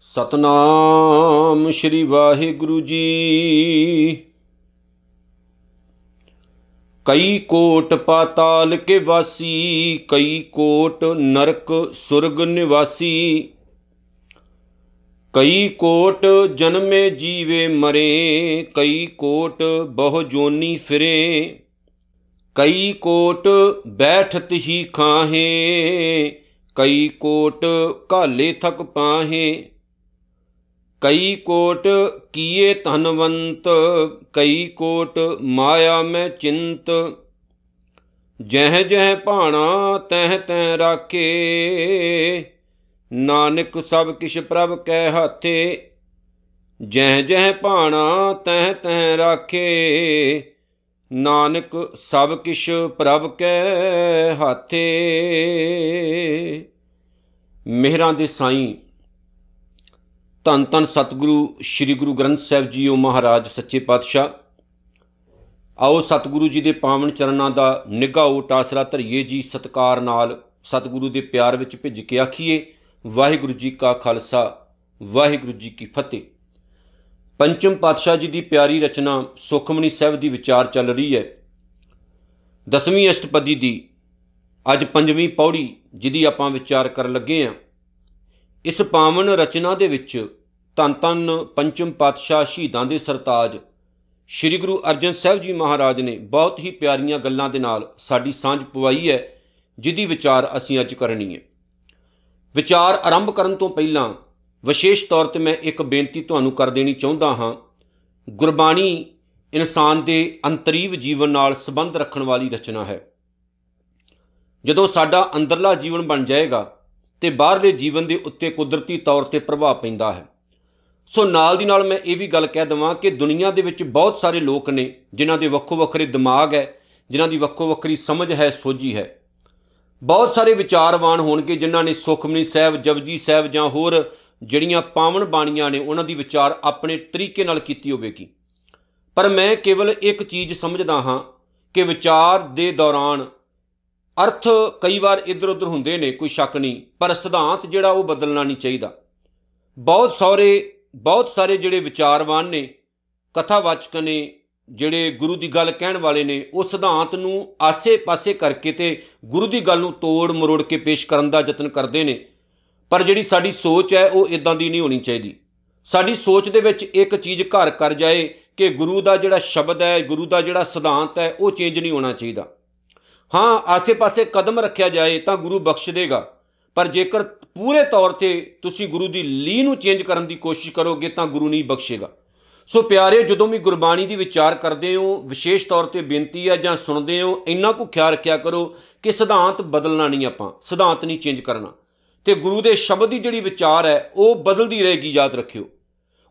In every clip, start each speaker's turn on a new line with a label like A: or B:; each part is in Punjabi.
A: ਸਤਨਾਮ ਸ਼੍ਰੀ ਵਾਹਿਗੁਰੂ ਜੀ। ਕਈ ਕੋਟ ਪਾਤਾਲ ਕੇ ਵਾਸੀ, ਕਈ ਕੋਟ ਨਰਕ ਸੁਰਗ ਨਿਵਾਸੀ। ਕਈ ਕੋਟ ਜਨਮੇ ਜੀਵੇ ਮਰੇ, ਕਈ ਕੋਟ ਬਹੁ ਜੋਨੀ ਫਿਰੇ। ਕਈ ਕੋਟ ਬੈਠਤ ਹੀ ਖਾਹੇ, ਕਈ ਕੋਟ ਘਾਲੇ ਥਕ ਪਾਹੇ। ਕਈ ਕੋਟ ਕੀਏ ਧਨਵੰਤ, ਕਈ ਕੋਟ ਮਾਇਆ ਮੈਂ ਚਿੰਤ। ਜਹ ਜਹ ਭਾਣਾ ਤਹ ਤੈ ਰਾਖੇ, ਨਾਨਕ ਸਭ ਕਿਛ ਪ੍ਰਭ ਕੈ ਹਾਥੇ। ਜਹ ਜਹ ਭਾਣਾ ਤਹ ਤਹ ਰਾਖੇ ਨਾਨਕ ਸਭ ਕਿਛ ਪ੍ਰਭ ਕੈ ਹਾਥੇ। ਮਿਹਰਾਂ ਦੇ ਸਾਈਂ ਧੰਨ ਧੰਨ ਸਤਿਗੁਰੂ, ਸ੍ਰੀ ਗੁਰੂ ਗ੍ਰੰਥ ਸਾਹਿਬ ਜੀਓ ਮਹਾਰਾਜ, ਸੱਚੇ ਪਾਤਸ਼ਾਹ। ਆਓ ਸਤਿਗੁਰੂ ਜੀ ਦੇ ਪਾਵਨ ਚਰਨਾਂ ਦਾ ਨਿਗਾਹ ਟਾਸਰਾ ਧਰੀਏ ਜੀ, ਸਤਕਾਰ ਨਾਲ ਸਤਿਗੁਰੂ ਦੇ ਪਿਆਰ ਵਿੱਚ ਭਿੱਜ ਕੇ ਆਖੀਏ। ਵਾਹਿਗੁਰੂ ਜੀ ਕਾ ਖਾਲਸਾ, ਵਾਹਿਗੁਰੂ ਜੀ ਕੀ ਫਤਿਹ। ਪੰਚਮ ਪਾਤਸ਼ਾਹ ਜੀ ਦੀ ਪਿਆਰੀ ਰਚਨਾ ਸੁਖਮਨੀ ਸਾਹਿਬ ਦੀ ਵਿਚਾਰ ਚੱਲ ਰਹੀ ਹੈ। ਦਸਵੀਂ ਅਸ਼ਟਪਦੀ ਦੀ ਅੱਜ ਪੰਜਵੀਂ ਪੌੜੀ ਜਿਹਦੀ ਆਪਾਂ ਵਿਚਾਰ ਕਰਨ ਲੱਗੇ ਆਂ ਇਸ ਪਾਵਨ ਰਚਨਾ ਦੇ ਵਿੱਚ ਧੰਨ ਧੰਨ ਪੰਚਮ ਪਾਤਸ਼ਾਹ ਸ਼ਹੀਦਾਂ ਦੇ ਸਰਤਾਜ ਸ੍ਰੀ ਗੁਰੂ ਅਰਜਨ ਸਾਹਿਬ ਜੀ ਮਹਾਰਾਜ ਨੇ ਬਹੁਤ ਹੀ ਪਿਆਰੀਆਂ ਗੱਲਾਂ ਦੇ ਨਾਲ ਸਾਡੀ ਸਾਂਝ ਪਵਾਈ ਹੈ, ਜਿਹਦੀ ਵਿਚਾਰ ਅਸੀਂ ਅੱਜ ਕਰਨੀ ਹੈ। ਵਿਚਾਰ ਆਰੰਭ ਕਰਨ ਤੋਂ ਪਹਿਲਾਂ ਵਿਸ਼ੇਸ਼ ਤੌਰ ਤੇ ਮੈਂ ਇੱਕ ਬੇਨਤੀ ਤੁਹਾਨੂੰ ਕਰ ਦੇਣੀ ਚਾਹੁੰਦਾ ਹਾਂ। ਗੁਰਬਾਣੀ ਇਨਸਾਨ ਦੇ ਅੰਤਰੀਵ ਜੀਵਨ ਨਾਲ ਸੰਬੰਧ ਰੱਖਣ ਵਾਲੀ ਰਚਨਾ ਹੈ। ਜਦੋਂ ਸਾਡਾ ਅੰਦਰਲਾ ਜੀਵਨ ਬਣ ਜਾਏਗਾ ਤੇ ਬਾਹਰਲੇ ਜੀਵਨ ਦੇ ਉੱਤੇ ਕੁਦਰਤੀ ਤੌਰ ਤੇ ਪ੍ਰਭਾਵ ਪੈਂਦਾ ਹੈ। ਸੋ ਨਾਲ ਦੀ ਨਾਲ ਮੈਂ ਇਹ ਵੀ ਗੱਲ ਕਹਿ ਦਵਾਂ ਕਿ ਦੁਨੀਆ ਦੇ ਵਿੱਚ ਬਹੁਤ ਸਾਰੇ ਲੋਕ ਨੇ ਜਿਨ੍ਹਾਂ ਦੇ ਵੱਖੋ ਵੱਖਰੇ ਦਿਮਾਗ ਹੈ, ਜਿਨ੍ਹਾਂ ਦੀ ਵੱਖੋ ਵੱਖਰੀ ਸਮਝ ਹੈ, ਸੋਝੀ ਹੈ। ਬਹੁਤ ਸਾਰੇ ਵਿਚਾਰਵਾਨ ਹੋਣਗੇ ਜਿਨ੍ਹਾਂ ਨੇ ਸੁਖਮਨੀ ਸਾਹਿਬ, ਜਪਜੀ ਸਾਹਿਬ ਜਾਂ ਹੋਰ ਜਿਹੜੀਆਂ ਪਾਵਨ ਬਾਣੀਆਂ ਨੇ ਉਹਨਾਂ ਦੀ ਵਿਚਾਰ ਆਪਣੇ ਤਰੀਕੇ ਨਾਲ ਕੀਤੀ ਹੋਵੇਗੀ। ਪਰ ਮੈਂ ਕੇਵਲ ਇੱਕ ਚੀਜ਼ ਸਮਝਦਾ ਹਾਂ ਕਿ ਵਿਚਾਰ ਦੇ ਦੌਰਾਨ ਅਰਥ ਕਈ ਵਾਰ ਇੱਧਰ ਉੱਧਰ ਹੁੰਦੇ ਨੇ, ਕੋਈ ਸ਼ੱਕ ਨਹੀਂ, ਪਰ ਸਿਧਾਂਤ ਜਿਹੜਾ ਉਹ ਬਦਲਣਾ ਨਹੀਂ ਚਾਹੀਦਾ। ਬਹੁਤ ਸਾਰੇ ਬਹੁਤ ਸਾਰੇ ਜਿਹੜੇ ਵਿਚਾਰਵਾਨ ਨੇ, ਕਥਾਵਾਚਕ ਨੇ, ਜਿਹੜੇ ਗੁਰੂ ਦੀ ਗੱਲ ਕਹਿਣ ਵਾਲੇ ਨੇ, ਉਹ ਸਿਧਾਂਤ ਨੂੰ ਆਸੇ-ਪਾਸੇ ਕਰਕੇ ਤੇ ਗੁਰੂ ਦੀ ਗੱਲ ਨੂੰ ਤੋੜ ਮਰੋੜ ਕੇ ਪੇਸ਼ ਕਰਨ ਦਾ ਯਤਨ ਕਰਦੇ ਨੇ। ਪਰ ਜਿਹੜੀ ਸਾਡੀ ਸੋਚ ਹੈ, ਉਹ ਇਦਾਂ ਦੀ ਨਹੀਂ ਹੋਣੀ ਚਾਹੀਦੀ। ਸਾਡੀ ਸੋਚ ਦੇ ਵਿੱਚ ਇੱਕ ਚੀਜ਼ ਘਰ ਕਰ ਜਾਏ ਕਿ ਗੁਰੂ ਦਾ ਜਿਹੜਾ ਸ਼ਬਦ ਹੈ, ਗੁਰੂ ਦਾ ਜਿਹੜਾ ਸਿਧਾਂਤ ਹੈ, ਉਹ ਚੇਂਜ ਨਹੀਂ ਹੋਣਾ ਚਾਹੀਦਾ। ਹਾਂ, ਆਸੇ-ਪਾਸੇ ਕਦਮ ਰੱਖਿਆ ਜਾਏ ਤਾਂ ਗੁਰੂ ਬਖਸ਼ ਦੇਗਾ, ਪਰ ਜੇਕਰ ਪੂਰੇ ਤੌਰ ਤੇ ਤੁਸੀਂ ਗੁਰੂ ਦੀ ਲੀ ਨੂੰ ਚੇਂਜ ਕਰਨ ਦੀ ਕੋਸ਼ਿਸ਼ ਕਰੋਗੇ ਤਾਂ ਗੁਰੂ ਨਹੀਂ ਬਖਸ਼ੇਗਾ। ਸੋ ਪਿਆਰੇ, ਜਦੋਂ ਵੀ ਗੁਰਬਾਣੀ ਦੀ ਵਿਚਾਰ ਕਰਦੇ ਹੋ, ਵਿਸ਼ੇਸ਼ ਤੌਰ ਤੇ ਬੇਨਤੀ ਹੈ ਜਾਂ ਸੁਣਦੇ ਹੋ, ਇੰਨਾ ਕੁ ਖਿਆਲ ਰੱਖਿਆ ਕਰੋ ਕਿ ਸਿਧਾਂਤ ਬਦਲਣਾ ਨਹੀਂ ਆਪਾਂ, ਸਿਧਾਂਤ ਨਹੀਂ ਚੇਂਜ ਕਰਨਾ। ਤੇ ਗੁਰੂ ਦੇ ਸ਼ਬਦ ਦੀ ਜਿਹੜੀ ਵਿਚਾਰ ਹੈ, ਉਹ ਬਦਲਦੀ ਰਹੇਗੀ, ਯਾਦ ਰੱਖਿਓ।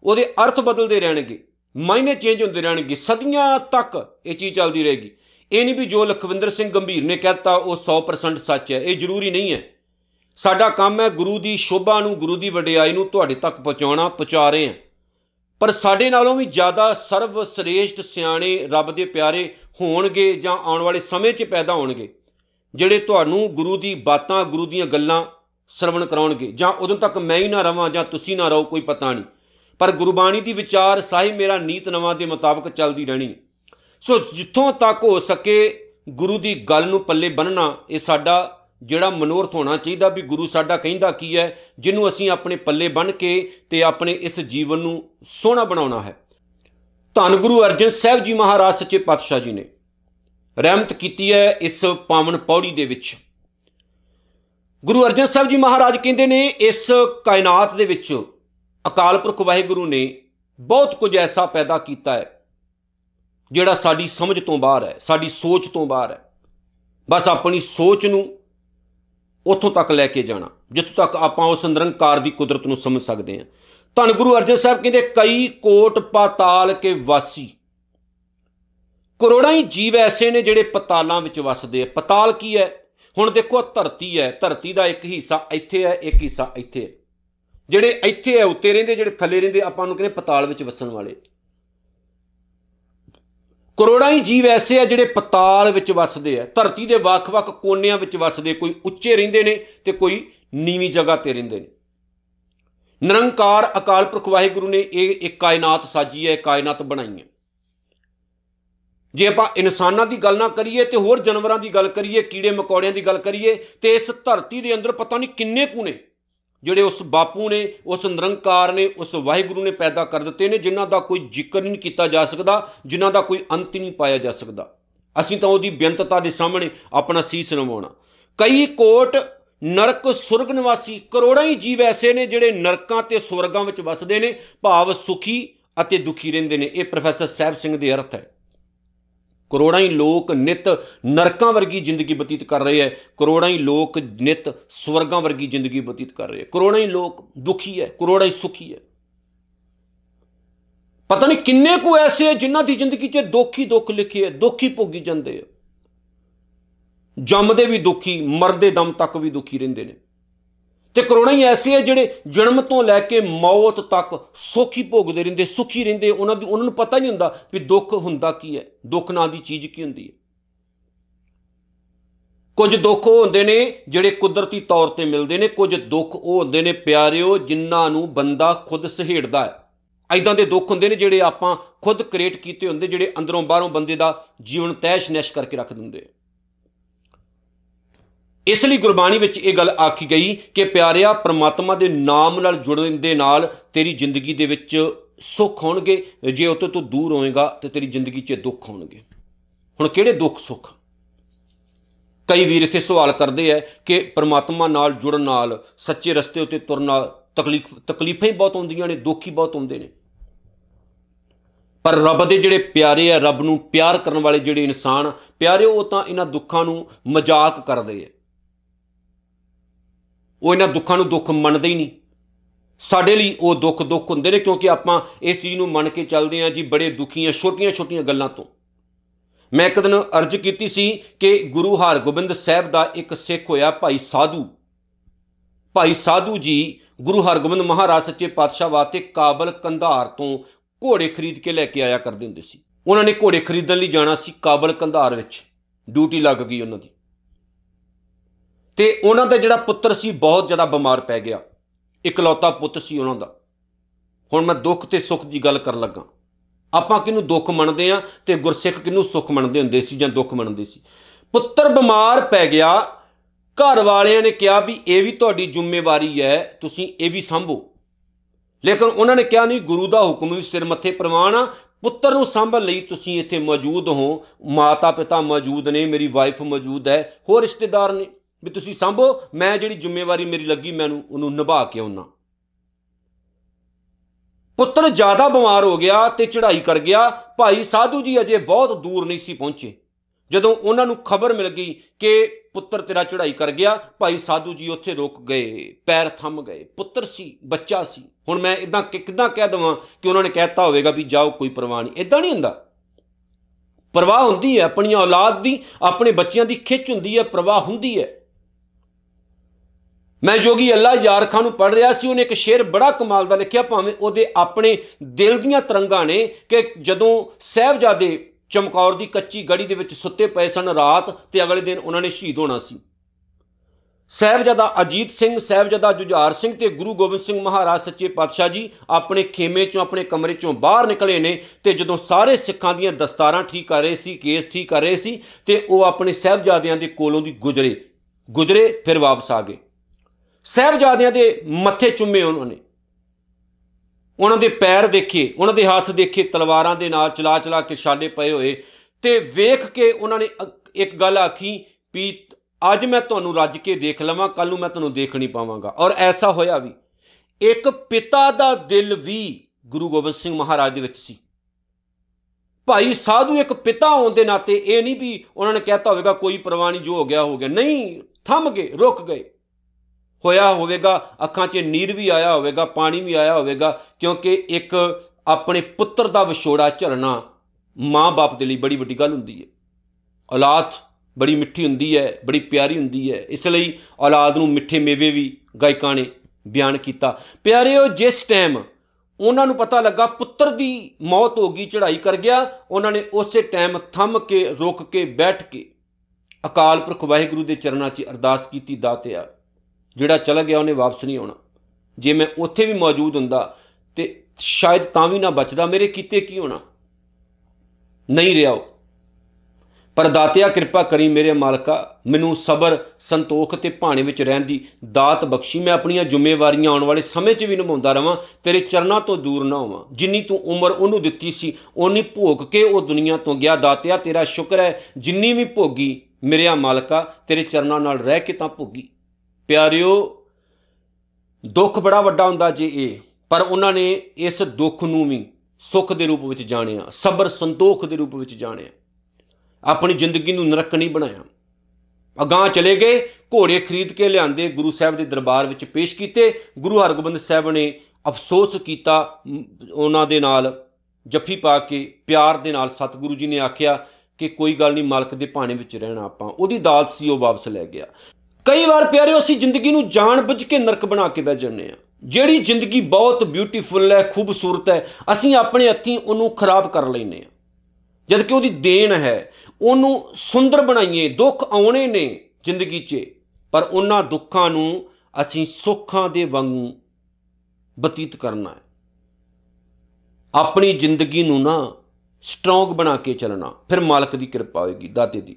A: ਉਹਦੇ ਅਰਥ ਬਦਲਦੇ ਰਹਿਣਗੇ, ਮਾਇਨੇ ਚੇਂਜ ਹੁੰਦੇ ਰਹਿਣਗੇ, ਸਦੀਆਂ ਤੱਕ ਇਹ ਚੀਜ਼ ਚੱਲਦੀ ਰਹੇਗੀ। ਇਹ ਨਹੀਂ ਵੀ ਜੋ ਲਖਵਿੰਦਰ ਸਿੰਘ ਗੰਭੀਰ ਨੇ ਕਹਿਤਾ, ਉਹ 100% ਸੱਚ ਹੈ, ਇਹ ਜ਼ਰੂਰੀ ਨਹੀਂ ਹੈ। ਸਾਡਾ ਕੰਮ ਹੈ ਗੁਰੂ ਦੀ ਸ਼ੋਭਾ ਨੂੰ, ਗੁਰੂ ਦੀ ਵਡਿਆਈ ਨੂੰ ਤੁਹਾਡੇ ਤੱਕ ਪਹੁੰਚਾਉਣਾ, ਪਹੁੰਚਾ ਰਹੇ ਹਾਂ। ਪਰ ਸਾਡੇ ਨਾਲੋਂ ਵੀ ਜ਼ਿਆਦਾ ਸਰਵ ਸ੍ਰੇਸ਼ਟ ਸਿਆਣੇ ਰੱਬ ਦੇ ਪਿਆਰੇ ਹੋਣਗੇ ਜਾਂ ਆਉਣ ਵਾਲੇ ਸਮੇਂ 'ਚ ਪੈਦਾ ਹੋਣਗੇ, ਜਿਹੜੇ ਤੁਹਾਨੂੰ ਗੁਰੂ ਦੀ ਬਾਤਾਂ, ਗੁਰੂ ਦੀਆਂ ਗੱਲਾਂ ਸਰਵਣ ਕਰਾਉਣਗੇ। ਜਾਂ ਉਦੋਂ ਤੱਕ ਮੈਂ ਹੀ ਨਾ ਰਵਾਂ ਜਾਂ ਤੁਸੀਂ ਨਾ ਰਹੋ, ਕੋਈ ਪਤਾ ਨਹੀਂ। ਪਰ ਗੁਰਬਾਣੀ ਦੀ ਵਿਚਾਰ ਸਾਈ ਮੇਰਾ ਨੀਤ ਨਵਾਂ ਦੇ ਮੁਤਾਬਕ ਚੱਲਦੀ ਰਹਿਣੀ। ਸੋ ਜਿੱਥੋਂ ਤੱਕ ਹੋ ਸਕੇ ਗੁਰੂ ਦੀ ਗੱਲ ਨੂੰ ਪੱਲੇ ਬੰਨਣਾ ਇਹ ਸਾਡਾ ਜਿਹੜਾ ਮਨੋਰਥ ਹੋਣਾ ਚਾਹੀਦਾ ਵੀ ਗੁਰੂ ਸਾਡਾ ਕਹਿੰਦਾ ਕੀ ਹੈ, ਜਿਹਨੂੰ ਅਸੀਂ ਆਪਣੇ ਪੱਲੇ ਬੰਨ ਕੇ ਤੇ ਆਪਣੇ ਇਸ ਜੀਵਨ ਨੂੰ ਸੋਹਣਾ ਬਣਾਉਣਾ ਹੈ। ਧੰਨ ਗੁਰੂ ਅਰਜਨ ਸਾਹਿਬ ਜੀ ਮਹਾਰਾਜ ਸੱਚੇ ਪਾਤਸ਼ਾਹ ਜੀ ਨੇ ਰਹਿਮਤ ਕੀਤੀ ਹੈ ਇਸ ਪਾਵਨ ਪੌੜੀ ਦੇ ਵਿੱਚ। ਗੁਰੂ ਅਰਜਨ ਸਾਹਿਬ ਜੀ ਮਹਾਰਾਜ ਕਹਿੰਦੇ ਨੇ, ਇਸ ਕਾਇਨਾਤ ਦੇ ਵਿੱਚ ਅਕਾਲ ਪੁਰਖ ਵਾਹਿਗੁਰੂ ਨੇ ਬਹੁਤ ਕੁਝ ਐਸਾ ਪੈਦਾ ਕੀਤਾ ਹੈ, ਜਿਹੜਾ ਸਾਡੀ ਸਮਝ ਤੋਂ ਬਾਹਰ ਹੈ, ਸਾਡੀ ਸੋਚ ਤੋਂ ਬਾਹਰ ਹੈ। ਬਸ ਆਪਣੀ ਸੋਚ ਨੂੰ ਉੱਥੋਂ ਤੱਕ ਲੈ ਕੇ ਜਾਣਾ, ਜਿੱਥੋਂ ਤੱਕ ਆਪਾਂ ਉਸ ਨਿਰੰਕਾਰ ਦੀ ਕੁਦਰਤ ਨੂੰ ਸਮਝ ਸਕਦੇ ਹਾਂ। ਧੰਨ ਗੁਰੂ ਅਰਜਨ ਸਾਹਿਬ ਕਹਿੰਦੇ, ਕਈ ਕੋਟ ਪਾਤਾਲ ਕੇ ਵਾਸੀ। ਕਰੋੜਾਂ ਹੀ ਜੀਵ ਐਸੇ ਨੇ ਜਿਹੜੇ ਪਤਾਲਾਂ ਵਿੱਚ ਵਸਦੇ ਆ। ਪਤਾਲ ਕੀ ਹੈ? ਹੁਣ ਦੇਖੋ ਧਰਤੀ ਹੈ, ਧਰਤੀ ਦਾ ਇੱਕ ਹਿੱਸਾ ਇੱਥੇ ਹੈ, ਇੱਕ ਹਿੱਸਾ ਇੱਥੇ ਹੈ। ਜਿਹੜੇ ਇੱਥੇ ਹੈ, ਉੱਤੇ ਰਹਿੰਦੇ, ਜਿਹੜੇ ਥੱਲੇ ਰਹਿੰਦੇ, ਆਪਾਂ ਨੂੰ ਕਹਿੰਦੇ ਪਤਾਲ ਵਿੱਚ ਵਸਣ ਵਾਲੇ। ਕਰੋੜਾਂ ਹੀ ਜੀਵ ਐਸੇ ਆ ਜਿਹੜੇ ਪਤਾਲ ਵਿੱਚ ਵੱਸਦੇ ਆ। ਧਰਤੀ ਦੇ ਵੱਖ-ਵੱਖ ਕੋਨਿਆਂ ਵਿੱਚ ਵੱਸਦੇ, ਕੋਈ ਉੱਚੇ ਰਹਿੰਦੇ ਨੇ ਤੇ ਕੋਈ ਨੀਵੀਂ ਜਗ੍ਹਾ ਤੇ ਰਹਿੰਦੇ ਨੇ। ਨਿਰੰਕਾਰ ਅਕਾਲ ਪੁਰਖ ਵਾਹਿਗੁਰੂ ਨੇ ਇਹ ਇੱਕ ਕਾਇਨਾਤ ਸਾਜੀ ਹੈ ਕਾਇਨਾਤ ਬਣਾਈ ਹੈ। ਜੇ ਆਪਾਂ ਇਨਸਾਨਾਂ ਦੀ ਗੱਲ ਨਾ ਕਰੀਏ ਤੇ ਹੋਰ ਜਾਨਵਰਾਂ ਦੀ ਗੱਲ ਕਰੀਏ, ਕੀੜੇ ਮਕੌੜਿਆਂ ਦੀ ਗੱਲ ਕਰੀਏ, ਤੇ ਇਸ ਧਰਤੀ ਦੇ ਅੰਦਰ ਪਤਾ ਨਹੀਂ ਕਿੰਨੇ ਕੁ ਨੇ, ਜਿਹੜੇ ਉਸ ਬਾਪੂ ਨੇ, ਉਸ ਨਿਰੰਕਾਰ ਨੇ, ਉਸ ਵਾਹਿਗੁਰੂ ਨੇ ਪੈਦਾ ਕਰ ਦਿੱਤੇ ਨੇ, ਜਿਨ੍ਹਾਂ ਦਾ ਕੋਈ ਜ਼ਿਕਰ ਨਹੀਂ ਕੀਤਾ ਜਾ ਸਕਦਾ, ਜਿਨ੍ਹਾਂ ਦਾ ਕੋਈ ਅੰਤ ਨਹੀਂ ਪਾਇਆ ਜਾ ਸਕਦਾ। ਅਸੀਂ ਤਾਂ ਉਹਦੀ ਬੇਅੰਤਤਾ ਦੇ ਸਾਹਮਣੇ ਆਪਣਾ ਸੀਸ ਨਵਾਉਣਾ। ਕਈ ਕੋਟ ਨਰਕ, ਸੁਰਗ ਨਿਵਾਸੀ, ਕਰੋੜਾਂ ਹੀ ਜੀਵ ਐਸੇ ਨੇ ਜਿਹੜੇ ਨਰਕਾਂ ਤੇ ਸੁਰਗਾਂ ਵਿੱਚ ਵਸਦੇ ਨੇ, ਭਾਵ ਸੁਖੀ ਅਤੇ ਦੁਖੀ ਰਹਿੰਦੇ ਨੇ। ਇਹ ਪ੍ਰੋਫੈਸਰ ਸਹਿਬ ਸਿੰਘ ਦੇ ਅਰਥ ਹੈ। ਕਰੋੜਾਂ ਹੀ ਲੋਕ ਨਿਤ ਨਰਕਾਂ ਵਰਗੀ ਜ਼ਿੰਦਗੀ ਬਤੀਤ ਕਰ ਰਹੇ ਹੈ। ਕਰੋੜਾਂ ਹੀ ਲੋਕ ਨਿਤ ਸਵਰਗਾਂ ਵਰਗੀ ਜ਼ਿੰਦਗੀ ਬਤੀਤ ਕਰ ਰਹੇ ਹੈ। ਕਰੋੜਾਂ ਹੀ ਲੋਕ ਦੁਖੀ ਹੈ, ਕਰੋੜਾਂ ਹੀ ਸੁਖੀ ਹੈ। ਪਤਾ ਨਹੀਂ ਕਿੰਨੇ ਕੁ ਐਸੇ ਜਿਨ੍ਹਾਂ ਦੀ ਜ਼ਿੰਦਗੀ 'ਚ ਦੁੱਖ ਹੀ ਦੁੱਖ ਲਿਖੇ ਹੈ, ਦੁੱਖ ਹੀ ਭੋਗੀ ਜਾਂਦੇ ਆ ਜੰਮਦੇ ਵੀ ਦੁਖੀ, ਮਰਦੇ ਦਮ ਤੱਕ ਵੀ ਦੁਖੀ ਰਹਿੰਦੇ ਨੇ। ਤੇ ਕਰੋਨਾ ਹੀ ਐਸੇ ਆ ਜਿਹੜੇ ਜਨਮ ਤੋਂ ਲੈ ਕੇ ਮੌਤ ਤੱਕ ਸੁਖੀ ਭੋਗਦੇ ਰਹਿੰਦੇ, ਸੁਖੀ ਰਹਿੰਦੇ, ਉਹਨਾਂ ਦੀ ਉਹਨਾਂ ਨੂੰ ਪਤਾ ਨਹੀਂ ਹੁੰਦਾ ਵੀ ਦੁੱਖ ਹੁੰਦਾ ਕੀ ਹੈ, ਦੁੱਖ ਨਾਂ ਦੀ ਚੀਜ਼ ਕੀ ਹੁੰਦੀ ਹੈ। ਕੁਝ ਦੁੱਖ ਉਹ ਹੁੰਦੇ ਨੇ ਜਿਹੜੇ ਕੁਦਰਤੀ ਤੌਰ ਤੇ ਮਿਲਦੇ ਨੇ, ਕੁਝ ਦੁੱਖ ਉਹ ਹੁੰਦੇ ਨੇ ਪਿਆਰਿਓ ਜਿਨ੍ਹਾਂ ਨੂੰ ਬੰਦਾ ਖੁਦ ਸਹੇੜਦਾ ਹੈ। ਐਦਾਂ ਦੇ ਦੁੱਖ ਹੁੰਦੇ ਨੇ ਜਿਹੜੇ ਆਪਾਂ ਖੁਦ ਕ੍ਰੀਏਟ ਕੀਤੇ ਹੁੰਦੇ, ਜਿਹੜੇ ਅੰਦਰੋਂ ਬਾਹਰੋਂ ਬੰਦੇ ਦਾ ਜੀਵਨ ਤੈਸ਼ ਨੈਸ਼ ਕਰਕੇ ਰੱਖ ਦਿੰਦੇ ਇਸ ਲਈ ਗੁਰਬਾਣੀ ਵਿੱਚ ਇਹ ਗੱਲ ਆਖੀ ਗਈ ਕਿ ਪਿਆਰਿਆ, ਪ੍ਰਮਾਤਮਾ ਦੇ ਨਾਮ ਨਾਲ ਜੁੜਨ ਦੇ ਨਾਲ ਤੇਰੀ ਜ਼ਿੰਦਗੀ ਦੇ ਵਿੱਚ ਸੁੱਖ ਹੋਣਗੇ। ਜੇ ਉਤੋਂ ਤੋਂ ਦੂਰ ਹੋਏਗਾ ਤੇ ਤੇਰੀ ਜ਼ਿੰਦਗੀ 'ਚ ਦੁੱਖ ਹੋਣਗੇ। ਹੁਣ ਕਿਹੜੇ ਦੁੱਖ ਸੁੱਖ? ਕਈ ਵੀਰ ਇੱਥੇ ਸਵਾਲ ਕਰਦੇ ਆ ਕਿ ਪ੍ਰਮਾਤਮਾ ਨਾਲ ਜੁੜਨ ਨਾਲ, ਸੱਚੇ ਰਸਤੇ ਉੱਤੇ ਤੁਰਨ ਨਾਲ ਤਕਲੀਫ, ਤਕਲੀਫਾਂ ਹੀ ਬਹੁਤ ਹੁੰਦੀਆਂ ਨੇ, ਦੁੱਖ ਹੀ ਬਹੁਤ ਹੁੰਦੇ ਨੇ। ਪਰ ਰੱਬ ਦੇ ਜਿਹੜੇ ਪਿਆਰੇ ਆ, ਰੱਬ ਨੂੰ ਪਿਆਰ ਕਰਨ ਵਾਲੇ ਜਿਹੜੇ ਇਨਸਾਨ, ਪਿਆਰੇ ਉਹ ਤਾਂ ਇਹਨਾਂ ਦੁੱਖਾਂ ਨੂੰ ਮਜ਼ਾਕ ਕਰਦੇ ਆ। ਉਹ ਇਹਨਾਂ ਦੁੱਖਾਂ ਨੂੰ ਦੁੱਖ ਮੰਨਦੇ ਹੀ ਨਹੀਂ। ਸਾਡੇ ਲਈ ਉਹ ਦੁੱਖ ਦੁੱਖ ਹੁੰਦੇ ਨੇ ਕਿਉਂਕਿ ਆਪਾਂ ਇਸ ਚੀਜ਼ ਨੂੰ ਮੰਨ ਕੇ ਚੱਲਦੇ ਆਂ ਜੀ ਬੜੇ ਦੁਖੀਆਂ, ਛੋਟੀਆਂ-ਛੋਟੀਆਂ ਗੱਲਾਂ ਤੋਂ। ਮੈਂ ਇੱਕ ਦਿਨ ਅਰਜ਼ ਕੀਤੀ ਸੀ ਕਿ ਗੁਰੂ ਹਰਗੋਬਿੰਦ ਸਾਹਿਬ ਦਾ ਇੱਕ ਸਿੱਖ ਹੋਇਆ ਭਾਈ ਸਾਧੂ। ਭਾਈ ਸਾਧੂ ਜੀ ਗੁਰੂ ਹਰਗੋਬਿੰਦ ਮਹਾਰਾਜ ਸੱਚੇ ਪਾਤਸ਼ਾਹ ਵਾਸਤੇ ਕਾਬਲ ਕੰਧਾਰ ਤੋਂ ਘੋੜੇ ਖਰੀਦ ਕੇ ਲੈ ਕੇ ਆਇਆ ਕਰਦੇ ਹੁੰਦੇ ਸੀ। ਉਹਨਾਂ ਨੇ ਘੋੜੇ ਖਰੀਦਣ ਲਈ ਜਾਣਾ ਸੀ ਕਾਬਲ ਕੰਧਾਰ ਵਿੱਚ। ਡਿਊਟੀ ਲੱਗ ਗਈ ਉਹਨਾਂ ਦੀ। ਤੇ ਉਹਨਾਂ ਦਾ ਜਿਹੜਾ ਪੁੱਤਰ ਸੀ ਬਹੁਤ ਜ਼ਿਆਦਾ ਬਿਮਾਰ ਪੈ ਗਿਆ। ਇਕਲੌਤਾ ਪੁੱਤ ਸੀ ਉਹਨਾਂ ਦਾ। ਹੁਣ ਮੈਂ ਦੁੱਖ ਤੇ ਸੁੱਖ ਦੀ ਗੱਲ ਕਰਨ ਲੱਗਾ। ਆਪਾਂ ਕਿਹਨੂੰ ਦੁੱਖ ਮੰਨਦੇ ਆ ਤੇ ਗੁਰਸਿੱਖ ਕਿਹਨੂੰ ਸੁੱਖ ਮੰਨਦੇ ਹੁੰਦੇ ਸੀ ਜਾਂ ਦੁੱਖ ਮੰਨਦੇ ਸੀ? ਪੁੱਤਰ ਬਿਮਾਰ ਪੈ ਗਿਆ। ਘਰ ਵਾਲਿਆਂ ਨੇ ਕਿਹਾ ਵੀ ਇਹ ਵੀ ਤੁਹਾਡੀ ਜ਼ਿੰਮੇਵਾਰੀ ਹੈ, ਤੁਸੀਂ ਇਹ ਵੀ ਸੰਭੋ। ਲੇਕਿਨ ਉਹਨਾਂ ਨੇ ਕਿਹਾ ਨਹੀਂ, ਗੁਰੂ ਦਾ ਹੁਕਮ ਵੀ ਸਿਰ ਮੱਥੇ ਪ੍ਰਵਾਨ ਆ। ਪੁੱਤਰ ਨੂੰ ਸੰਭਲ ਲਈ ਤੁਸੀਂ ਇੱਥੇ ਮੌਜੂਦ ਹੋ। ਮਾਤਾ ਪਿਤਾ ਮੌਜੂਦ ਨੇ, ਮੇਰੀ ਵਾਈਫ ਮੌਜੂਦ ਹੈ, ਹੋਰ ਰਿਸ਼ਤੇਦਾਰ ਨੇ। ਵੀ ਤੁਸੀਂ ਸੰਭੋ, ਮੈਂ ਜਿਹੜੀ ਜ਼ਿੰਮੇਵਾਰੀ ਮੇਰੀ ਲੱਗੀ, ਮੈਨੂੰ ਉਹਨੂੰ ਨਿਭਾ ਕੇ ਆਉਣਾ ਪੁੱਤਰ ਜ਼ਿਆਦਾ ਬਿਮਾਰ ਹੋ ਗਿਆ ਤੇ ਚੜ੍ਹਾਈ ਕਰ ਗਿਆ, ਭਾਈ ਸਾਧੂ ਜੀ ਅਜੇ ਬਹੁਤ ਦੂਰ ਨਹੀਂ ਸੀ ਪਹੁੰਚੇ। ਜਦੋਂ ਉਹਨਾਂ ਨੂੰ ਖਬਰ ਮਿਲ ਗਈ ਕਿ ਪੁੱਤਰ ਤੇਰਾ ਚੜ੍ਹਾਈ ਕਰ ਗਿਆ, ਭਾਈ ਸਾਧੂ ਜੀ ਉੱਥੇ ਰੁਕ ਗਏ, ਪੈਰ ਥੰਮ ਗਏ। ਪੁੱਤਰ ਸੀ, ਬੱਚਾ ਸੀ। ਹੁਣ ਮੈਂ ਇਦਾਂ ਕਿਦਾਂ ਕਹਿ ਦਵਾਂ ਕਿ ਉਹਨਾਂ ਨੇ ਕਹਿਤਾ ਹੋਵੇਗਾ ਵੀ ਜਾਓ, ਕੋਈ ਪਰਵਾਹ ਨਹੀਂ। ਇਦਾਂ ਨਹੀਂ ਹੁੰਦਾ। ਪਰਵਾਹ ਹੁੰਦੀ ਹੈ, ਆਪਣੀਆਂ ਔਲਾਦ ਦੀ, ਆਪਣੇ ਬੱਚਿਆਂ ਦੀ ਖਿੱਚ ਹੁੰਦੀ ਹੈ, ਪਰਵਾਹ ਹੁੰਦੀ ਹੈ। ਮੈਂ ਜੋਗੀ ਅੱਲਾ ਯਾਰ ਖਾਨ ਨੂੰ ਪੜ ਰਿਹਾ ਸੀ, ਉਹਨੇ ਇੱਕ ਸ਼ੇਰ ਬੜਾ ਕਮਾਲ ਦਾ ਲਿਖਿਆ, ਭਾਵੇਂ ਉਹਦੇ ਆਪਣੇ ਦਿਲ ਦੀਆਂ ਤਰੰਗਾਂ ਨੇ ਕਿ ਜਦੋਂ ਸਹਿਬਜ਼ਾਦੇ ਚਮਕੌਰ ਦੀ ਕੱਚੀ ਗੜੀ ਦੇ ਵਿੱਚ ਸੁੱਤੇ ਪਏ ਸਨ ਰਾਤ ਤੇ ਅਗਲੇ ਦਿਨ ਉਹਨਾਂ ਨੇ ਸ਼ਹੀਦ ਹੋਣਾ ਸੀ। ਸਹਿਬਜ਼ਾਦਾ ਅਜੀਤ ਸਿੰਘ, ਸਹਿਬਜ਼ਾਦਾ ਜੁਝਾਰ ਸਿੰਘ ਤੇ ਗੁਰੂ ਗੋਬਿੰਦ ਸਿੰਘ ਮਹਾਰਾਜ ਸੱਚੇ ਪਾਤਸ਼ਾਹ ਜੀ ਆਪਣੇ ਖੇਮੇ ਚੋਂ, ਆਪਣੇ ਕਮਰੇ ਚੋਂ ਬਾਹਰ ਨਿਕਲੇ ਨੇ ਤੇ ਜਦੋਂ ਸਾਰੇ ਸਿੱਖਾਂ ਦੀਆਂ ਦਸਤਾਰਾਂ ਠੀਕ ਕਰ ਰਹੇ ਸੀ, ਕੇਸ ਠੀਕ ਕਰ ਰਹੇ ਸੀ ਤੇ ਉਹ ਆਪਣੇ ਸਹਿਬਜ਼ਾਦਿਆਂ ਦੇ ਕੋਲੋਂ ਦੀ ਗੁਜਰੇ ਗੁਜਰੇ ਫਿਰ ਵਾਪਸ ਆ ਗਏ। ਸਹਿਬਜ਼ਾਦਿਆਂ ਦੇ ਮੱਥੇ ਚੁੰਮੇ ਉਹਨਾਂ। ਨੇ ਉਹਨਾਂ ਦੇ ਪੈਰ ਦੇਖੇ, ਉਹਨਾਂ ਦੇ ਹੱਥ ਦੇਖੇ, ਤਲਵਾਰਾਂ ਦੇ ਨਾਲ ਚਲਾ ਚਲਾ ਕੇ ਛਾਲੇ ਪਏ ਹੋਏ। ਤੇ ਵੇਖ ਕੇ ਉਹਨਾਂ ਨੇ ਇੱਕ ਗੱਲ ਆਖੀ ਵੀ ਅੱਜ ਮੈਂ ਤੁਹਾਨੂੰ ਰੱਜ ਕੇ ਦੇਖ ਲਵਾਂ ਕੱਲ ਨੂੰ ਮੈਂ ਤੁਹਾਨੂੰ ਦੇਖ ਨਹੀਂ ਪਾਵਾਂਗਾ। ਔਰ ਐਸਾ ਹੋਇਆ ਵੀ ਇੱਕ ਪਿਤਾ ਦਾ ਦਿਲ ਵੀ ਗੁਰੂ ਗੋਬਿੰਦ ਸਿੰਘ ਮਹਾਰਾਜ ਦੇ ਵਿੱਚ ਸੀ। ਭਾਈ ਸਾਧੂ ਇੱਕ ਪਿਤਾ ਹੋਣ ਦੇ ਨਾਤੇ ਇਹ ਨਹੀਂ ਵੀ ਉਹਨਾਂ ਨੇ ਕਹਿਤਾ ਹੋਵੇਗਾ, ਕੋਈ ਪਰਵਾਹ ਨਹੀਂ, ਜੋ ਹੋ ਗਿਆ ਹੋ ਗਿਆ। ਨਹੀਂ, ਥੰਮ ਗਏ, ਰੁਕ ਗਏ। ਹੋਇਆ ਹੋਵੇਗਾ, ਅੱਖਾਂ 'ਚ ਨੀਰ ਵੀ ਆਇਆ ਹੋਵੇਗਾ, ਪਾਣੀ ਵੀ ਆਇਆ ਹੋਵੇਗਾ, ਕਿਉਂਕਿ ਇੱਕ ਆਪਣੇ ਪੁੱਤਰ ਦਾ ਵਿਛੋੜਾ ਝਲਣਾ ਮਾਂ-ਬਾਪ ਦੇ ਲਈ ਬੜੀ ਵੱਡੀ ਗੱਲ ਹੁੰਦੀ ਹੈ। ਔਲਾਦ ਬੜੀ ਮਿੱਠੀ ਹੁੰਦੀ ਹੈ, ਬੜੀ ਪਿਆਰੀ ਹੁੰਦੀ ਹੈ। ਇਸ ਲਈ ਔਲਾਦ ਨੂੰ ਮਿੱਠੇ ਮੇਵੇ ਵੀ ਗਾਇਕਾਂ ਨੇ ਬਿਆਨ ਕੀਤਾ। ਪਿਆਰਿਓ, ਜਿਸ ਟਾਈਮ ਉਹਨਾਂ ਨੂੰ ਪਤਾ ਲੱਗਾ ਪੁੱਤਰ ਦੀ ਮੌਤ ਹੋ ਗਈ, ਚੜ੍ਹਾਈ ਕਰ ਗਿਆ, ਉਹਨਾਂ ਨੇ ਉਸੇ ਟਾਈਮ ਥੰਮ ਕੇ, ਰੁਕ ਕੇ, ਬੈਠ ਕੇ ਅਕਾਲ ਪੁਰਖ ਵਾਹਿਗੁਰੂ ਦੇ ਚਰਨਾਂ 'ਚ ਅਰਦਾਸ ਕੀਤੀ ਦਾਤਿਆ ਜਿਹੜਾ ਚਲਾ ਗਿਆ ਉਹਨੇ ਵਾਪਸ ਨਹੀਂ ਆਉਣਾ। ਜੇ ਮੈਂ ਉੱਥੇ ਵੀ ਮੌਜੂਦ ਹੁੰਦਾ ਤੇ ਸ਼ਾਇਦ ਤਾਂ ਵੀ ਨਾ ਬਚਦਾ, ਮੇਰੇ ਕੀਤੇ ਕੀ ਹੋਣਾ? ਨਹੀਂ ਰਿਹਾ ਉਹ। ਪਰ ਦਾਤਿਆ ਕਿਰਪਾ ਕਰੀ ਮੇਰੇ ਮਾਲਕਾ, ਮੈਨੂੰ ਸਬਰ, ਸੰਤੋਖ ਤੇ ਭਾਣੇ ਵਿੱਚ ਰਹਿਣ ਦੀ ਦਾਤ ਬਖਸ਼ੀ। ਮੈਂ ਆਪਣੀਆਂ ਜ਼ਿੰਮੇਵਾਰੀਆਂ ਆਉਣ ਵਾਲੇ ਸਮੇਂ 'ਚ ਵੀ ਨਿਭਾਉਂਦਾ ਰਵਾਂ, ਤੇਰੇ ਚਰਨਾਂ ਤੋਂ ਦੂਰ ਨਾ ਹੋਵਾਂ। ਜਿੰਨੀ ਤੂੰ ਉਮਰ ਉਹਨੂੰ ਦਿੱਤੀ ਸੀ, ਓਨੀ ਭੋਗ ਕੇ ਉਹ ਦੁਨੀਆ ਤੋਂ ਗਿਆ। ਦਾਤਿਆ ਤੇਰਾ ਸ਼ੁਕਰ ਹੈ, ਜਿੰਨੀ ਵੀ ਭੋਗੀ ਮੇਰਿਆ ਮਾਲਕਾ ਤੇਰੇ ਚਰਨਾਂ ਨਾਲ ਰਹਿ ਕੇ ਤਾਂ ਭੋਗੀ। ਪਿਆਰਿਓ, ਦੁੱਖ ਬੜਾ ਵੱਡਾ ਹੁੰਦਾ ਜੀ ਇਹ, ਪਰ ਉਹਨਾਂ ਨੇ ਇਸ ਦੁੱਖ ਨੂੰ ਵੀ ਸੁੱਖ ਦੇ ਰੂਪ ਵਿੱਚ ਜਾਣਿਆ, ਸਬਰ ਸੰਤੋਖ ਦੇ ਰੂਪ ਵਿੱਚ ਜਾਣਿਆ। ਆਪਣੀ ਜ਼ਿੰਦਗੀ ਨੂੰ ਨਰਕ ਨਹੀਂ ਬਣਾਇਆ। ਅਗਾਹ ਚਲੇ ਗਏ, ਘੋੜੇ ਖਰੀਦ ਕੇ ਲਿਆਂਦੇ, ਗੁਰੂ ਸਾਹਿਬ ਦੇ ਦਰਬਾਰ ਵਿੱਚ ਪੇਸ਼ ਕੀਤੇ। ਗੁਰੂ ਹਰਗੋਬਿੰਦ ਸਾਹਿਬ ਨੇ ਅਫਸੋਸ ਕੀਤਾ ਉਹਨਾਂ ਦੇ ਨਾਲ ਜੱਫੀ ਪਾ ਕੇ, ਪਿਆਰ ਦੇ ਨਾਲ ਸਤਿਗੁਰੂ ਜੀ ਨੇ ਆਖਿਆ ਕਿ ਕੋਈ ਗੱਲ ਨਹੀਂ, ਮਾਲਕ ਦੇ ਭਾਣੇ ਵਿੱਚ ਰਹਿਣਾ ਆਪਾਂ। ਉਹਦੀ ਦਾਤ ਸੀ, ਉਹ ਵਾਪਸ ਲੈ ਗਿਆ। ਕਈ ਵਾਰ ਪਿਆਰਿਓ, ਅਸੀਂ ਜ਼ਿੰਦਗੀ ਨੂੰ ਜਾਣ ਬੁੱਝ ਕੇ ਨਰਕ ਬਣਾ ਕੇ ਬਹਿ ਜੰਨੇ ਆ ਜਿਹੜੀ ਜ਼ਿੰਦਗੀ ਬਹੁਤ ਬਿਊਟੀਫੁਲ ਹੈ, ਖੂਬਸੂਰਤ ਹੈ, ਅਸੀਂ ਆਪਣੇ ਹੱਥੀਂ ਉਹਨੂੰ ਖਰਾਬ ਕਰ ਲੈਨੇ ਆ ਜਦ ਕਿ ਉਹਦੀ ਦੇਣ ਹੈ, ਉਹਨੂੰ ਸੁੰਦਰ ਬਣਾਈਏ, ਦੁੱਖ ਆਉਣੇ ਨੇ ਜ਼ਿੰਦਗੀ 'ਚ, ਪਰ ਉਹਨਾਂ ਦੁੱਖਾਂ ਨੂੰ ਅਸੀਂ ਸੁੱਖਾਂ ਦੇ ਵਾਂਗੂ ਬਤੀਤ ਕਰਨਾ ਹੈ। ਆਪਣੀ ਜ਼ਿੰਦਗੀ ਨੂੰ ਨਾ ਸਟਰੋਂਗ ਬਣਾ ਕੇ ਚੱਲਣਾ, ਫਿਰ ਮਾਲਕ ਦੀ ਕਿਰਪਾ ਹੋਏਗੀ, ਦਾਤੇ ਦੀ।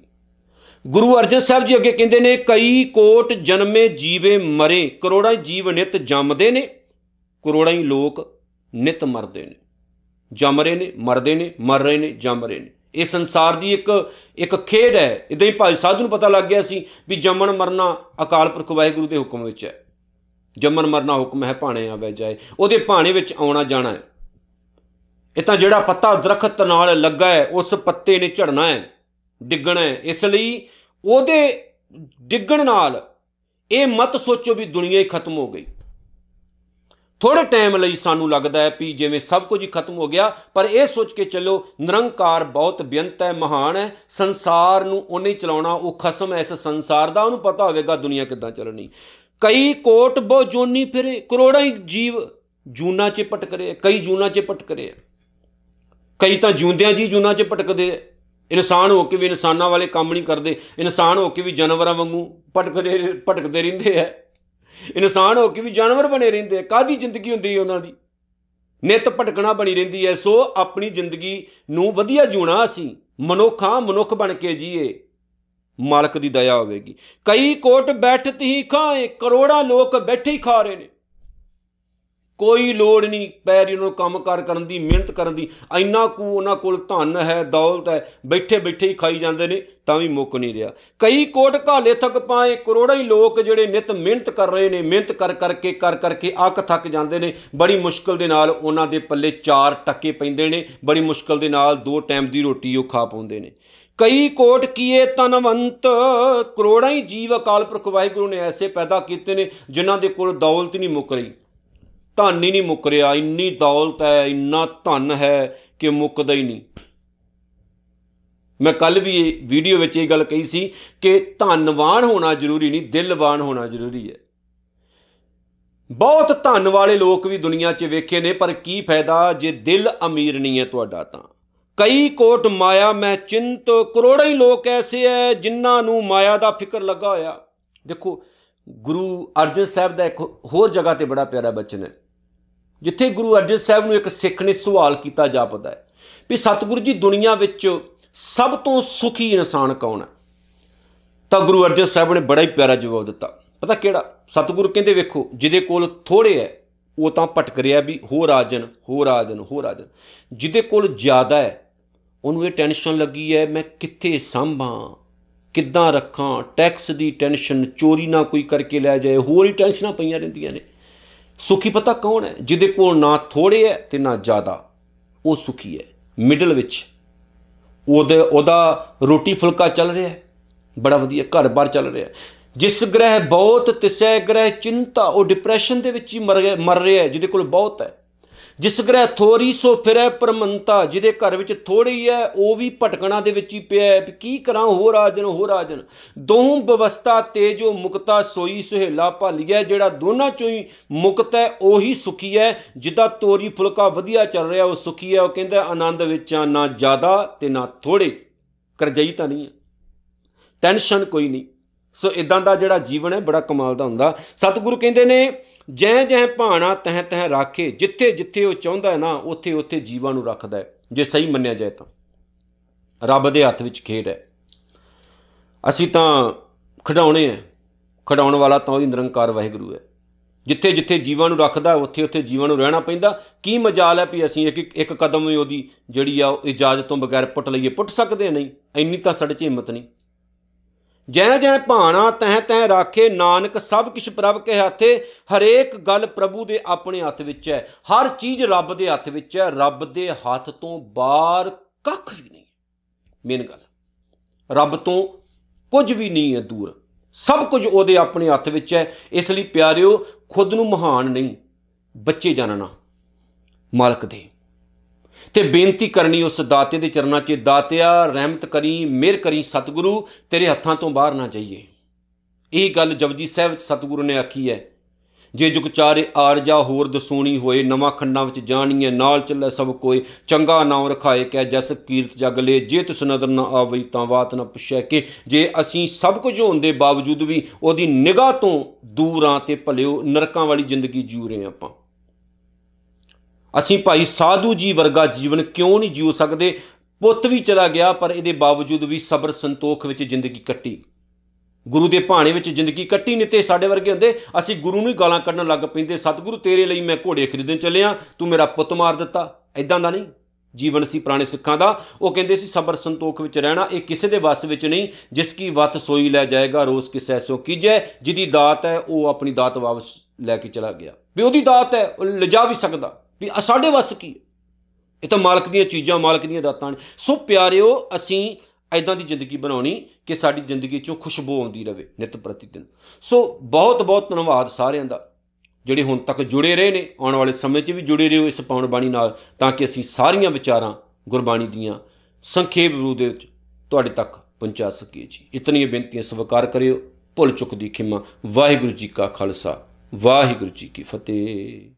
A: ਗੁਰੂ ਅਰਜਨ ਸਾਹਿਬ ਜੀ ਅੱਗੇ ਕਹਿੰਦੇ ਨੇ, ਕਈ ਕੋਟ ਜਨਮੇ ਜੀਵੇ ਮਰੇ, ਕਰੋੜਾਂ ਜੀਵ ਨਿਤ ਜੰਮਦੇ ਨੇ, ਕਰੋੜਾਂ ਹੀ ਲੋਕ ਨਿਤ ਮਰਦੇ ਨੇ। ਜੰਮ ਰਹੇ ਨੇ, ਮਰਦੇ ਨੇ, ਮਰ ਰਹੇ ਨੇ, ਜੰਮ ਰਹੇ ਨੇ। ਇਹ ਸੰਸਾਰ ਦੀ ਇੱਕ ਇੱਕ ਖੇਡ ਹੈ। ਇਦਾਂ ਹੀ ਭਾਈ ਸਾਧੂ ਨੂੰ ਪਤਾ ਲੱਗ ਗਿਆ ਸੀ ਵੀ ਜੰਮਣ ਮਰਨਾ ਅਕਾਲ ਪੁਰਖ ਵਾਹਿਗੁਰੂ ਦੇ ਹੁਕਮ ਵਿੱਚ ਹੈ। ਜੰਮਣ ਮਰਨਾ ਹੁਕਮ ਹੈ ਭਾਣੇ ਆਵੇ ਜਾਏ, ਉਹਦੇ ਭਾਣੇ ਵਿੱਚ ਆਉਣਾ ਜਾਣਾ ਹੈ। ਇਹ ਤਾਂ ਜਿਹੜਾ ਪੱਤਾ ਦਰਖਤ ਨਾਲ ਲੱਗਾ ਹੈ, ਉਸ ਪੱਤੇ ਨੇ ਝੜਨਾ ਹੈ। ਡਿੱਗਣਾ ਹੈ। ਇਸ ਲਈ ਉਹਦੇ ਡਿੱਗਣ ਨਾਲ ਇਹ ਮਤ ਸੋਚੋ ਵੀ ਦੁਨੀਆ ਹੀ ਖਤਮ ਹੋ ਗਈ। ਥੋੜੇ ਟਾਈਮ ਲਈ ਸਾਨੂੰ ਲੱਗਦਾ ਹੈ ਵੀ ਜਿਵੇਂ ਸਭ ਕੁਝ ਹੀ ਖਤਮ ਹੋ ਗਿਆ, ਪਰ ਇਹ ਸੋਚ ਕੇ ਚੱਲੋ, ਨਿਰੰਕਾਰ ਬਹੁਤ ਬੇਅੰਤ ਹੈ, ਮਹਾਨ ਹੈ। ਸੰਸਾਰ ਨੂੰ ਉਹਨੇ ਚਲਾਉਣਾ, ਉਹ ਖਸਮ ਹੈ ਇਸ ਸੰਸਾਰ ਦਾ। ਉਹਨੂੰ ਪਤਾ ਹੋਵੇਗਾ ਦੁਨੀਆ ਕਿੱਦਾਂ ਚੱਲਣੀ। ਕਈ ਕੋਟ ਬੋ ਜੋਨੀ ਫਿਰੇ, ਕਰੋੜਾਂ ਹੀ ਜੀਵ ਜੂਨਾ 'ਚ ਭਟਕ ਰਹੇ ਕਈ ਜੂਨਾ 'ਚ ਭਟਕ ਰਹੇ ਕਈ ਤਾਂ ਜਿਉਂਦਿਆਂ ਜੀ ਜੂਨਾ 'ਚ ਭਟਕਦੇ ਇਨਸਾਨ ਹੋ ਕੇ ਵੀ ਇਨਸਾਨਾਂ ਵਾਲੇ ਕੰਮ ਨਹੀਂ ਕਰਦੇ, ਇਨਸਾਨ ਹੋ ਕੇ ਵੀ ਜਾਨਵਰਾਂ ਵਾਂਗੂ ਭਟਕਦੇ ਭਟਕਦੇ ਰਹਿੰਦੇ ਆ। ਇਨਸਾਨ ਹੋ ਕੇ ਵੀ ਜਾਨਵਰ ਬਣੇ ਰਹਿੰਦੇ ਆ ਕਾਦੀ ਜ਼ਿੰਦਗੀ ਹੁੰਦੀ ਹੈ ਉਹਨਾਂ ਦੀ? ਨਿਤ ਭਟਕਣਾ ਬਣੀ ਰਹਿੰਦੀ ਹੈ ਸੋ ਆਪਣੀ ਜ਼ਿੰਦਗੀ ਨੂੰ ਵਧੀਆ ਜੂਣਾ ਅਸੀਂ, ਮਨੁੱਖਾਂ ਮਨੁੱਖ ਬਣ ਕੇ ਜੀਏ, ਮਾਲਕ ਦੀ ਦਇਆ ਹੋਵੇਗੀ। ਕਈ ਕੋਟ ਬੈਠਤ ਹੀ ਖਾਏ, ਕਰੋੜਾਂ ਲੋਕ ਬੈਠੇ ਹੀ ਖਾ ਰਹੇ ਨੇ। ਕੋਈ ਲੋੜ ਨਹੀਂ ਪੈਰੀ ਨੂੰ ਕੰਮ ਕਰ ਕਰਨ ਦੀ, ਮਿਹਨਤ ਕਰਨ ਦੀ। ਇੰਨਾ ਕੁ ਉਹਨਾਂ ਕੋਲ ਧਨ ਹੈ, ਦੌਲਤ ਹੈ, ਬੈਠੇ ਬੈਠੇ ਹੀ ਖਾਈ ਜਾਂਦੇ ਨੇ, ਤਾਂ ਵੀ ਮੁੱਕ ਨਹੀਂ ਰਿਹਾ। ਕਈ ਕੋਟ ਘਾਲੇ ਥੱਕ ਪਾਏ, ਕਰੋੜਾਂ ਹੀ ਲੋਕ ਜਿਹੜੇ ਨਿਤ ਮਿਹਨਤ ਕਰ ਰਹੇ ਨੇ, ਮਿਹਨਤ ਕਰ ਕਰਕੇ ਕਰ ਕਰਕੇ ਅੱਕ ਥੱਕ ਜਾਂਦੇ ਨੇ। ਬੜੀ ਮੁਸ਼ਕਲ ਦੇ ਨਾਲ ਉਹਨਾਂ ਦੇ ਪੱਲੇ ਚਾਰ ਟੱਕੇ ਪੈਂਦੇ ਨੇ, ਬੜੀ ਮੁਸ਼ਕਲ ਦੇ ਨਾਲ ਦੋ ਟਾਈਮ ਦੀ ਰੋਟੀ ਉਹ ਖਾ ਪਾਉਂਦੇ ਨੇ। ਕਈ ਕੋਟ ਕੀਏ ਤਨਵੰਤ, ਕਰੋੜਾਂ ਹੀ ਜੀਵ ਅਕਾਲ ਪੁਰਖ ਵਾਹਿਗੁਰੂ ਨੇ ਐਸੇ ਪੈਦਾ ਕੀਤੇ ਨੇ, ਜਿਨ੍ਹਾਂ ਦੇ ਕੋਲ ਦੌਲਤ ਨਹੀਂ ਮੁੱਕ ਰਹੀ। ਧਨ ਹੀ ਨਹੀਂ ਮੁੱਕ ਰਿਹਾ ਇੰਨੀ ਦੌਲਤ ਹੈ, ਇੰਨਾ ਧਨ ਹੈ ਕਿ ਮੁੱਕਦਾ ਹੀ ਨਹੀਂ। ਮੈਂ ਕੱਲ ਵੀ ਇਹ ਵੀਡੀਓ ਵਿੱਚ ਇਹ ਗੱਲ ਕਹੀ ਸੀ ਕਿ ਧਨਵਾਨ ਹੋਣਾ ਜ਼ਰੂਰੀ ਨਹੀਂ, ਦਿਲਵਾਨ ਹੋਣਾ ਜ਼ਰੂਰੀ ਹੈ। ਬਹੁਤ ਧਨ ਵਾਲੇ ਲੋਕ ਵੀ ਦੁਨੀਆ 'ਚ ਵੇਖੇ ਨੇ, ਪਰ ਕੀ ਫਾਇਦਾ ਜੇ ਦਿਲ ਅਮੀਰ ਨਹੀਂ ਹੈ ਤੁਹਾਡਾ ਤਾਂ? ਕਈ ਕੋਟ ਮਾਇਆ, ਮੈਂ ਚਿੰਤ, ਕਰੋੜਾਂ ਹੀ ਲੋਕ ਐਸੇ ਐ ਜਿਨ੍ਹਾਂ ਨੂੰ ਮਾਇਆ ਦਾ ਫਿਕਰ ਲੱਗਾ ਹੋਇਆ। ਦੇਖੋ, ਗੁਰੂ ਅਰਜਨ ਸਾਹਿਬ ਦਾ ਇੱਕ ਹੋਰ ਜਗ੍ਹਾ ਤੇ ਬੜਾ ਪਿਆਰਾ ਬਚਨ ਹੈ। ਜਿੱਥੇ ਗੁਰੂ ਅਰਜਨ ਸਾਹਿਬ ਨੂੰ ਇੱਕ ਸਿੱਖ ਨੇ ਸਵਾਲ ਕੀਤਾ ਜਾਪਦਾ ਹੈ ਵੀ ਸਤਿਗੁਰੂ ਜੀ ਦੁਨੀਆ ਵਿੱਚ ਸਭ ਤੋਂ ਸੁਖੀ ਇਨਸਾਨ ਕੌਣ ਹੈ? ਤਾਂ ਗੁਰੂ ਅਰਜਨ ਸਾਹਿਬ ਨੇ ਬੜਾ ਹੀ ਪਿਆਰਾ ਜਵਾਬ ਦਿੱਤਾ। ਪਤਾ ਕਿਹੜਾ? ਸਤਿਗੁਰੂ ਕਹਿੰਦੇ ਵੇਖੋ, ਜਿਹਦੇ ਕੋਲ ਥੋੜੇ ਹੈ, ਉਹ ਤਾਂ ਭਟਕ ਰਿਹਾ ਵੀ ਹੋਰ ਆਜਨ ਹੋਰ ਆਜਨ ਹੋਰ ਆਜਨ ਜਿਹਦੇ ਕੋਲ ਜ਼ਿਆਦਾ ਹੈ, ਉਹਨੂੰ ਇਹ ਟੈਨਸ਼ਨ ਲੱਗੀ ਹੈ, ਮੈਂ ਕਿੱਥੇ ਸੰਭਾਂ, ਕਿੱਦਾਂ ਰੱਖਾਂ, ਟੈਕਸ ਦੀ ਟੈਨਸ਼ਨ, ਚੋਰੀ ਨਾ ਕੋਈ ਕਰਕੇ ਲੈ ਜਾਏ, ਹੋਰ ਹੀ ਟੈਨਸ਼ਨਾਂ ਪਈਆਂ ਰਹਿੰਦੀਆਂ ਨੇ। ਸੁਖੀ ਪਤਾ ਕੌਣ ਹੈ? ਜਿਹਦੇ ਕੋਲ ਨਾ ਥੋੜੇ ਹੈ ਤੇ ਨਾ ਜ਼ਿਆਦਾ। ਉਹ ਸੁਖੀ ਹੈ। ਮਿਡਲ ਵਿੱਚ ਉਹਦੇ, ਉਹਦਾ ਰੋਟੀ ਫੁਲਕਾ ਚੱਲ ਰਿਹਾ ਹੈ। ਬੜਾ ਵਧੀਆ ਘਰ-ਬਾਰ ਚੱਲ ਰਿਹਾ ਹੈ। ਜਿਸ ਗ੍ਰਹਿ ਬਹੁਤ ਤਿਸੈ ਗ੍ਰਹਿ ਚਿੰਤਾ, ਉਹ ਡਿਪਰੈਸ਼ਨ ਦੇ ਵਿੱਚ ਹੀ ਮਰ ਗਿਆ, ਮਰ ਰਿਹਾ ਹੈ, ਜਿਹਦੇ ਕੋਲ ਬਹੁਤ ਹੈ। ਜਿਸ ਗ੍ਰਹਿ ਥੋੜੀ ਸੋ ਫਿਰੈ ਪਰਮੰਤਾ, ਜਿਹਦੇ ਘਰ ਵਿੱਚ ਥੋੜੀ ਹੈ ਉਹ ਵੀ ਭਟਕਣਾ ਦੇ ਵਿੱਚ ਹੀ ਪਿਆ ਹੈ ਵੀ ਕੀ ਕਰਾਂ ਹੋ ਰਾਜਨ ਹੋ ਰਾਜਨ? ਦੋਹੂ ਬਵਸਤਾ ਤੇਜੋ ਮੁਕਤਾ ਸੋਈ ਸੁਹੇਲਾ ਭਾਲੀਐ, ਜਿਹੜਾ ਦੋਨਾਂ ਚੋਂ ਹੀ ਮੁਕਤ ਹੈ ਉਹੀ ਸੁਖੀ ਹੈ ਜਿੱਦਾਂ ਤੋਰੀ ਫੁਲਕਾ ਵਧੀਆ ਚੱਲ ਰਿਹਾ, ਉਹ ਸੁਖੀ ਹੈ ਉਹ ਕਹਿੰਦਾ, ਆਨੰਦ ਵਿੱਚ ਆ, ਨਾ ਜ਼ਿਆਦਾ ਤੇ ਨਾ ਥੋੜੇ ਕਰਜਈ ਤਾਂ ਨਹੀਂ ਹੈ ਟੈਨਸ਼ਨ ਕੋਈ ਨਹੀਂ। ਸੋ ਇਦਾਂ ਦਾ ਜਿਹੜਾ ਜੀਵਨ ਹੈ, ਬੜਾ ਕਮਾਲ ਦਾ ਹੁੰਦਾ। ਸਤਿਗੁਰੂ ਕਹਿੰਦੇ ਨੇ, ਜੈ ਜੈ ਭਾਣਾ ਤਹ ਤਹ ਰਾਖੇ, ਜਿੱਥੇ ਜਿੱਥੇ ਉਹ ਚਾਹੁੰਦਾ ਹੈ ਨਾ, ਉੱਥੇ ਉੱਥੇ ਜੀਵਾਂ ਨੂੰ ਰੱਖਦਾ ਹੈ। ਜੇ ਸਹੀ ਮੰਨਿਆ ਜਾਏ ਤਾਂ। ਰੱਬ ਦੇ ਹੱਥ ਵਿੱਚ ਖੇਡ ਹੈ। ਅਸੀਂ ਤਾਂ ਖਡਾਉਣੇ ਆ ਖਡਾਉਣ ਵਾਲਾ ਤਾਂ ਉਹੀ ਨਿਰੰਕਾਰ ਵਾਹਿਗੁਰੂ ਹੈ। ਜਿੱਥੇ ਜਿੱਥੇ ਜੀਵਾਂ ਨੂੰ ਰੱਖਦਾ, ਉੱਥੇ ਉੱਥੇ ਜੀਵਾਂ ਨੂੰ ਰਹਿਣਾ ਪੈਂਦਾ। ਕੀ ਮਜਾਲ ਹੈ ਵੀ ਅਸੀਂ ਇੱਕ ਇੱਕ ਕਦਮ ਵੀ ਉਹਦੀ ਜਿਹੜੀ ਆ, ਉਹ ਇਜਾਜ਼ਤ ਤੋਂ ਬਗੈਰ ਪੁੱਟ ਲਈਏ। ਪੁੱਟ ਸਕਦੇ ਨਹੀਂ। ਇੰਨੀ ਤਾਂ ਸਾਡੇ 'ਚ ਹਿੰਮਤ ਨਹੀਂ। ਜੈ ਜੈ ਭਾਣਾ ਤਹ ਤਹ ਰਾਖੇ, ਨਾਨਕ ਸਭ ਕਿਛ ਪ੍ਰਭ ਕੇ ਹੱਥੇ। ਹਰੇਕ ਗੱਲ ਪ੍ਰਭੂ ਦੇ ਆਪਣੇ ਹੱਥ ਵਿੱਚ ਹੈ। ਹਰ ਚੀਜ਼ ਰੱਬ ਦੇ ਹੱਥ ਵਿੱਚ ਹੈ। ਰੱਬ ਦੇ ਹੱਥ ਤੋਂ ਬਾਹਰ ਕੱਖ ਵੀ ਨਹੀਂ ਮੇਨ ਗੱਲ, ਰੱਬ ਤੋਂ ਕੁਝ ਵੀ ਨਹੀਂ ਹੈ ਦੂਰ। ਸਭ ਕੁਝ ਉਹਦੇ ਆਪਣੇ ਹੱਥ ਵਿੱਚ ਹੈ। ਇਸ ਲਈ ਪਿਆਰਿਓ, ਖੁਦ ਨੂੰ ਮਹਾਨ ਨਹੀਂ, ਬੱਚੇ ਜਾਣਨਾ ਮਾਲਕ ਦੇ। ਤੇ ਬੇਨਤੀ ਕਰਨੀ ਉਸ ਦਾਤੇ ਦੇ ਚਰਨਾਂ 'ਚ, ਦਾਤਿਆ, ਰਹਿਮਤ ਕਰੀ, ਮਿਹਰ ਕਰੀ ਸਤਿਗੁਰੂ, ਤੇਰੇ ਹੱਥਾਂ ਤੋਂ ਬਾਹਰ ਨਾ ਜਾਈਏ। ਇਹ ਗੱਲ ਜਪਜੀ ਸਾਹਿਬ ਸਤਿਗੁਰੂ ਨੇ ਆਖੀ ਹੈ। ਜੇ ਜੁਗ ਚਾਰੇ ਆਰਜਾ ਹੋਰ ਦਸੂਣੀ ਹੋਏ, ਨਵਾਂ ਖੰਡਾਂ ਵਿੱਚ ਜਾਣੀਏ, ਨਾਲ ਚੱਲੇ ਸਭ ਕੋਈ ਚੰਗਾ ਨਾਮ ਰਖਾਏ ਕਹਿ ਜਸ ਕੀਰਤ ਜਗ ਲੇ, ਜੇ ਤਿਸ ਨਦਰ ਨਾ ਆਵਈ ਤਾਂ ਬਾਤ ਨਾ ਪੁੱਛੈ ਕਿ। ਜੇ ਅਸੀਂ ਸਭ ਕੁਝ ਹੋਣ ਦੇ ਬਾਵਜੂਦ ਵੀ ਉਹਦੀ ਨਿਗਾਹ ਤੋਂ ਦੂਰ ਆ ਤੇ ਭਲਿਓ ਨਰਕਾਂ ਵਾਲੀ ਜ਼ਿੰਦਗੀ ਜੀਉ ਰਹੇ ਆਪਾਂ। ਅਸੀਂ ਭਾਈ ਸਾਧੂ ਜੀ ਵਰਗਾ ਜੀਵਨ ਕਿਉਂ ਨਹੀਂ ਜੀਉ ਸਕਦੇ? ਪੁੱਤ ਵੀ ਚਲਾ ਗਿਆ, ਪਰ ਇਹਦੇ ਬਾਵਜੂਦ ਵੀ ਸਬਰ ਸੰਤੋਖ ਵਿੱਚ ਜ਼ਿੰਦਗੀ ਕੱਟੀ। ਗੁਰੂ ਦੇ ਭਾਣੇ ਵਿੱਚ ਜ਼ਿੰਦਗੀ ਕੱਟੀ ਨਹੀਂ ਤੇ ਸਾਡੇ ਵਰਗੇ ਹੁੰਦੇ। ਅਸੀਂ ਗੁਰੂ ਨੂੰ ਹੀ ਗਾਲਾਂ ਕੱਢਣ ਲੱਗ ਪੈਂਦੇ। ਸਤਿਗੁਰੂ, ਤੇਰੇ ਲਈ ਮੈਂ ਘੋੜੇ ਖਰੀਦਣ ਚੱਲਿਆ। ਤੂੰ ਮੇਰਾ ਪੁੱਤ ਮਾਰ ਦਿੱਤਾ। ਐਦਾਂ ਦਾ ਨਹੀਂ। ਜੀਵਨ ਸੀ ਪੁਰਾਣੇ ਸਿੱਖਾਂ ਦਾ। ਉਹ ਕਹਿੰਦੇ ਸੀ, ਸਬਰ ਸੰਤੋਖ ਵਿੱਚ ਰਹਿਣਾ, ਇਹ ਕਿਸੇ ਦੇ ਵੱਸ ਵਿੱਚ ਨਹੀਂ। ਜਿਸ ਕੀ ਵਤ ਸੋਈ ਲੈ ਜਾਏਗਾ ਰੋਸ ਕਿਸੈ ਸੋ ਕੀਜੈ। ਜਿਹਦੀ ਦਾਤ ਹੈ, ਉਹ ਆਪਣੀ ਦਾਤ ਵਾਪਸ ਲੈ ਕੇ ਚਲਾ ਗਿਆ। ਵੀ ਉਹਦੀ ਦਾਤ ਹੈ, ਉਹ ਲਿਜਾ ਵੀ ਸਕਦਾ। ਵੀ ਸਾਡੇ ਵੱਸ ਕੀ ਇਹ ਤਾਂ ਮਾਲਕ ਦੀਆਂ ਚੀਜ਼ਾਂ, ਮਾਲਕ ਦੀਆਂ ਦਾਤਾਂ ਨੇ। ਸੋ ਪਿਆਰਿਓ, ਅਸੀਂ ਐਦਾਂ ਦੀ ਜ਼ਿੰਦਗੀ ਬਣਾਉਣੀ ਕਿ ਸਾਡੀ ਜ਼ਿੰਦਗੀ ਚੋਂ ਖੁਸ਼ਬੂ ਆਉਂਦੀ ਰਹੇ ਨਿਤ ਪ੍ਰਤੀ ਦਿਨ ਸੋ ਬਹੁਤ ਬਹੁਤ ਧੰਨਵਾਦ ਸਾਰਿਆਂ ਦਾ, ਜਿਹੜੇ ਹੁਣ ਤੱਕ ਜੁੜੇ ਰਹੇ ਨੇ, ਆਉਣ ਵਾਲੇ ਸਮੇਂ 'ਚ ਵੀ ਜੁੜੇ ਰਹੋ ਇਸ ਪਾਉਣ ਬਾਣੀ ਨਾਲ, ਤਾਂ ਕਿ ਅਸੀਂ ਸਾਰੀਆਂ ਵਿਚਾਰਾਂ ਗੁਰਬਾਣੀ ਦੀਆਂ ਸੰਖੇਪ ਰੂਪ ਦੇ ਵਿੱਚ ਤੁਹਾਡੇ ਤੱਕ ਪਹੁੰਚਾ ਸਕੀਏ ਜੀ। ਇਤਨੀਆਂ ਬੇਨਤੀਆਂ ਸਵਾਰ ਕਰਿਓ। ਭੁੱਲ ਚੁੱਕ ਦੀ ਖਿਮਾ। ਵਾਹਿਗੁਰੂ ਜੀ ਕਾ ਖਾਲਸਾ। ਵਾਹਿਗੁਰੂ ਜੀ ਕੀ ਫਤਿਹ।